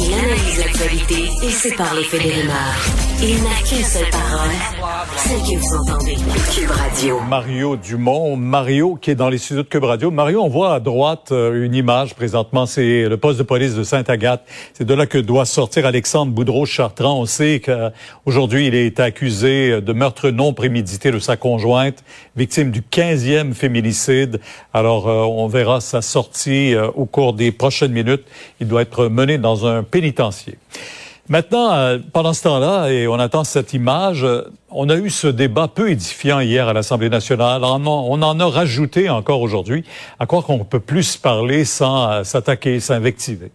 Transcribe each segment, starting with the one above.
Il analyse l'actualité et sépare les faits des. Il n'a qu'une seule parole, que vous entendez. Cube Radio. Mario Dumont, Mario qui est dans les studios de Cube Radio. Mario, on voit à droite euh, une image présentement, c'est le poste de police de Sainte-Agathe. C'est de là que doit sortir Alexandre Boudreau-Chartrand. On sait qu'aujourd'hui, il est accusé de meurtre non prémédité de sa conjointe, victime du 15e féminicide. Alors, euh, on verra sa sortie euh, au cours des prochaines minutes. Il doit être mené dans un pénitencier. Maintenant, euh, pendant ce temps-là, et on attend cette image, euh, on a eu ce débat peu édifiant hier à l'Assemblée nationale. On en, a rajouté encore aujourd'hui, à quoi qu'on peut plus parler sans euh, s'attaquer, s'invectiver.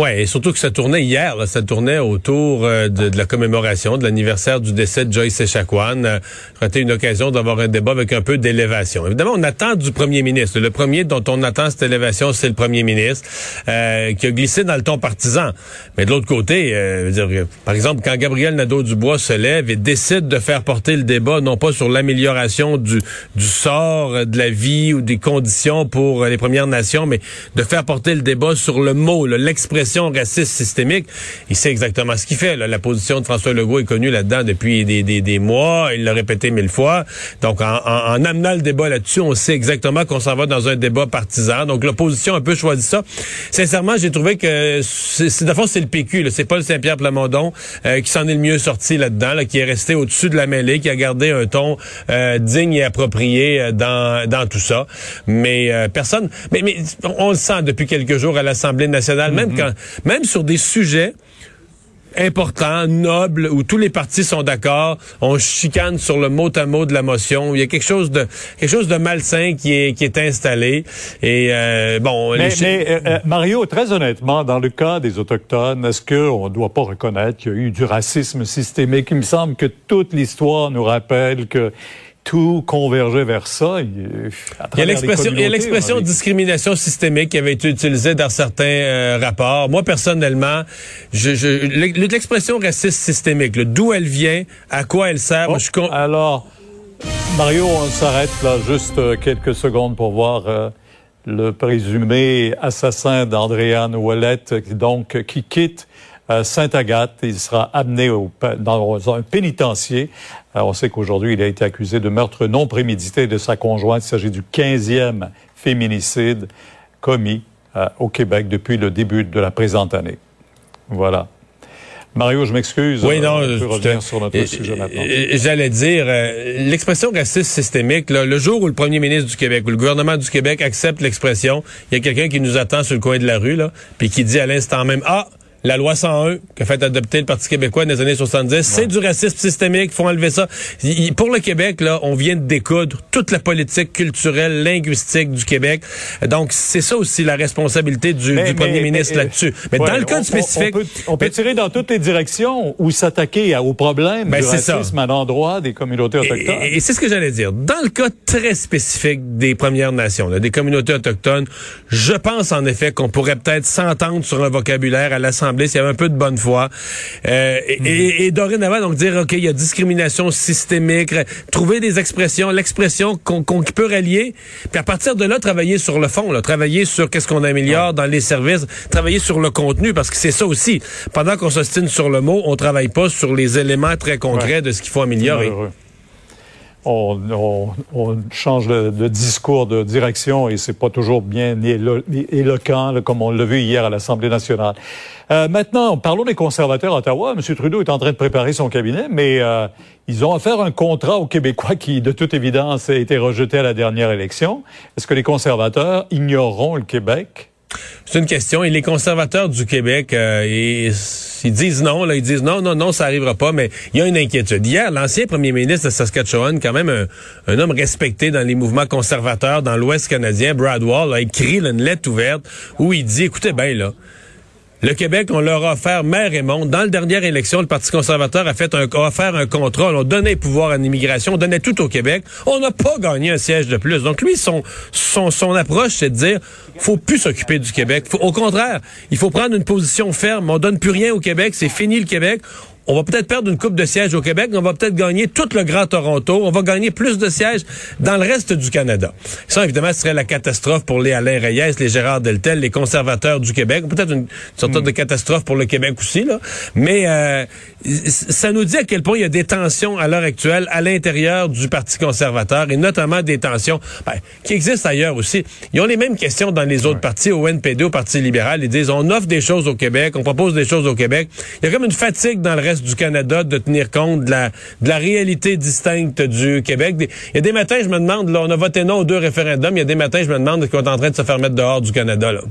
Ouais, et surtout que ça tournait hier, là, ça tournait autour euh, de, la commémoration de l'anniversaire du décès de Joyce Echaquan. Euh, été une occasion d'avoir un débat avec un peu d'élévation. Évidemment, on attend du premier ministre. Le premier dont on attend cette élévation, c'est le premier ministre, euh, qui a glissé dans le ton partisan. Mais de l'autre côté, euh, dire, par exemple, quand Gabriel Nadeau-Dubois se lève et décide de faire porter le débat, non pas sur l'amélioration du, du sort de la vie ou des conditions pour les Premières Nations, mais de faire porter le débat sur le mot, l'expression raciste systémique, il sait exactement ce qu'il fait. La position de François Legault est connue là-dedans depuis des, des, des, mois. Il l'a répété mille fois. Donc, en, en, en amenant le débat là-dessus, on sait exactement qu'on s'en va dans un débat partisan. Donc, l'opposition a un peu choisi ça. Sincèrement, j'ai trouvé que, c'est, de fond, c'est le PQ. C'est Paul Saint-Pierre Plamondon euh, qui s'en est le mieux sorti là-dedans, là, qui est resté au-dessus de la mêlée, qui a gardé un ton euh, digne et approprié euh, dans, dans tout ça. Mais personne... Mais, mais on le sent depuis quelques jours à l'Assemblée nationale, même mm-hmm. Quand même sur des sujets importants, nobles, où tous les partis sont d'accord, on chicane sur le mot à mot de la motion. Il y a quelque chose de quelque chose de malsain qui est qui est installé. Et euh, bon, mais, euh, euh, Mario, très honnêtement, dans le cas des autochtones, est-ce qu'on ne doit pas reconnaître qu'il y a eu du racisme systémique? Il me semble que toute l'histoire nous rappelle que tout convergeait vers ça. Il y a l'expression, il y a l'expression discrimination systémique qui avait été utilisée dans certains euh, rapports. Moi, personnellement, je, je l'expression raciste systémique, d'où elle vient, à quoi elle sert. Moi, je Alors, Mario, on s'arrête là juste euh, quelques secondes pour voir euh, le présumé assassin d'Andréane Ouellette, donc qui quitte Sainte-Agathe. Il sera amené au, dans un pénitencier. on sait qu'aujourd'hui, il a été accusé de meurtre non prémédité de sa conjointe. Il s'agit du 15e féminicide commis euh, au Québec depuis le début de la présente année. Voilà. Mario, je m'excuse. Oui, non, je revenir sur notre sujet maintenant. J'allais dire, euh, l'expression raciste systémique, le jour où le premier ministre du Québec ou le gouvernement du Québec accepte l'expression, il y a quelqu'un qui nous attend sur le coin de la rue, là, puis qui dit à l'instant même, ah, la loi 101 qu'a fait adopter le Parti québécois dans les années 70, c'est du racisme systémique, faut enlever ça. pour le Québec, là, on vient de découdre toute la politique culturelle, linguistique du Québec. Donc, c'est ça aussi la responsabilité du, premier ministre là-dessus. Mais dans le cas spécifique... On peut, tirer dans toutes les directions ou s'attaquer au problème ben, du racisme à l'endroit des communautés autochtones. Et, c'est ce que j'allais dire. Dans le cas très spécifique des Premières Nations, des communautés autochtones, je pense en effet qu'on pourrait peut-être s'entendre sur un vocabulaire à l'Assemblée s'il y avait un peu de bonne foi. Euh, et, dorénavant, donc dire, OK, il y a discrimination systémique, trouver des expressions, l'expression qu'on peut rallier, puis à partir de là, travailler sur le fond, là, travailler sur qu'est-ce qu'on améliore dans les services, travailler sur le contenu, parce que c'est ça aussi. Pendant qu'on s'ostine sur le mot, on travaille pas sur les éléments très concrets de ce qu'il faut améliorer on, change de, discours, de direction, et c'est pas toujours bien éloquent, comme on l'a vu hier à l'Assemblée nationale. Euh, maintenant, parlons des conservateurs à Ottawa. M. Trudeau est en train de préparer son cabinet, mais euh, ils ont affaire un contrat aux Québécois qui, de toute évidence, a été rejeté à la dernière élection. Est-ce que les conservateurs ignoreront le Québec? C'est une question. Et les conservateurs du Québec, euh, ils, disent non. Là, ils disent non, non, non, ça arrivera pas. Mais il y a une inquiétude. Hier, l'ancien premier ministre de Saskatchewan, quand même un, homme respecté dans les mouvements conservateurs dans l'Ouest canadien, Brad Wall, a écrit une lettre ouverte où il dit, écoutez bien là, le Québec, on leur a offert mer et monde. Dans la dernière élection, le Parti conservateur a fait un, a offert un contrôle. On donnait pouvoir à l'immigration, on donnait tout au Québec. On n'a pas gagné un siège de plus. Donc lui, son, son, son approche, c'est de dire, faut plus s'occuper du Québec. au contraire, il faut prendre une position ferme. On donne plus rien au Québec. C'est fini le Québec on va peut-être perdre une coupe de sièges au Québec, mais on va peut-être gagner tout le Grand Toronto. On va gagner plus de sièges dans le reste du Canada. Ça, évidemment, ce serait la catastrophe pour les Alain Reyes, les Gérard Deltel, les conservateurs du Québec. Peut-être une, sorte de catastrophe pour le Québec aussi, là. Mais euh, ça nous dit à quel point il y a des tensions à l'heure actuelle à l'intérieur du Parti conservateur et notamment des tensions ben, qui existent ailleurs aussi. Ils ont les mêmes questions dans les autres partis, au NPD, au Parti libéral. Ils disent on offre des choses au Québec, on propose des choses au Québec. Il y a comme une fatigue dans le reste du Canada de tenir compte de la, de la réalité distincte du Québec. Il y a des matins, je me demande, là, on a voté non aux deux référendums, il y a des matins, je me demande qu'on est en train de se faire mettre dehors du Canada. Là.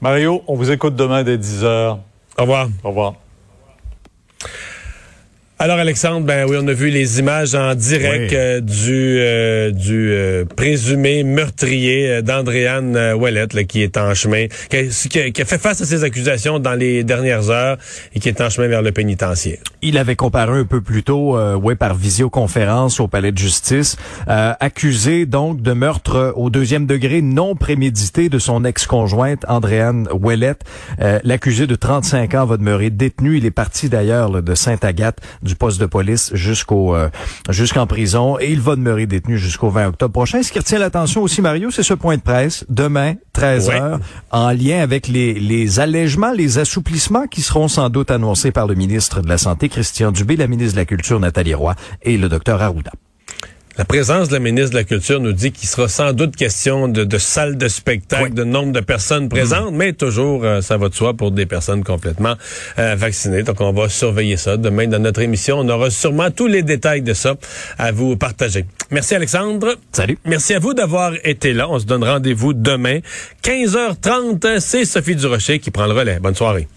Mario, on vous écoute demain dès 10 heures. Au revoir. Au revoir. Alors Alexandre, ben oui, on a vu les images en direct euh, du euh, du euh, présumé meurtrier d'Andréane Ouellette qui est en chemin, qui a, qui a, fait face à ces accusations dans les dernières heures et qui est en chemin vers le pénitencier. Il avait comparé un peu plus tôt, ouais, par visioconférence au palais de justice, accusé donc de meurtre au deuxième degré non prémédité de son ex-conjointe Andréane Ouellette. L'accusé de 35 ans va demeurer détenu. Il est parti d'ailleurs de Sainte-Agathe du poste de police jusqu'au euh, jusqu'en prison et il va demeurer détenu jusqu'au 20 octobre prochain. Ce qui retient l'attention aussi, Mario, c'est ce point de presse demain, 13 h en lien avec les, les allègements, les assouplissements qui seront sans doute annoncés par le ministre de la Santé, Christian Dubé, la ministre de la Culture, Nathalie Roy, et le docteur Arruda. La présence de la ministre de la Culture nous dit qu'il sera sans doute question de, de salles de spectacle, de nombre de personnes présentes, mais toujours, euh, ça va de soi pour des personnes complètement euh, vaccinées. Donc, on va surveiller ça. Demain, dans notre émission, on aura sûrement tous les détails de ça à vous partager. Merci, Alexandre. Salut. Merci à vous d'avoir été là. On se donne rendez-vous demain, 15h30. C'est Sophie Durocher qui prend le relais. Bonne soirée.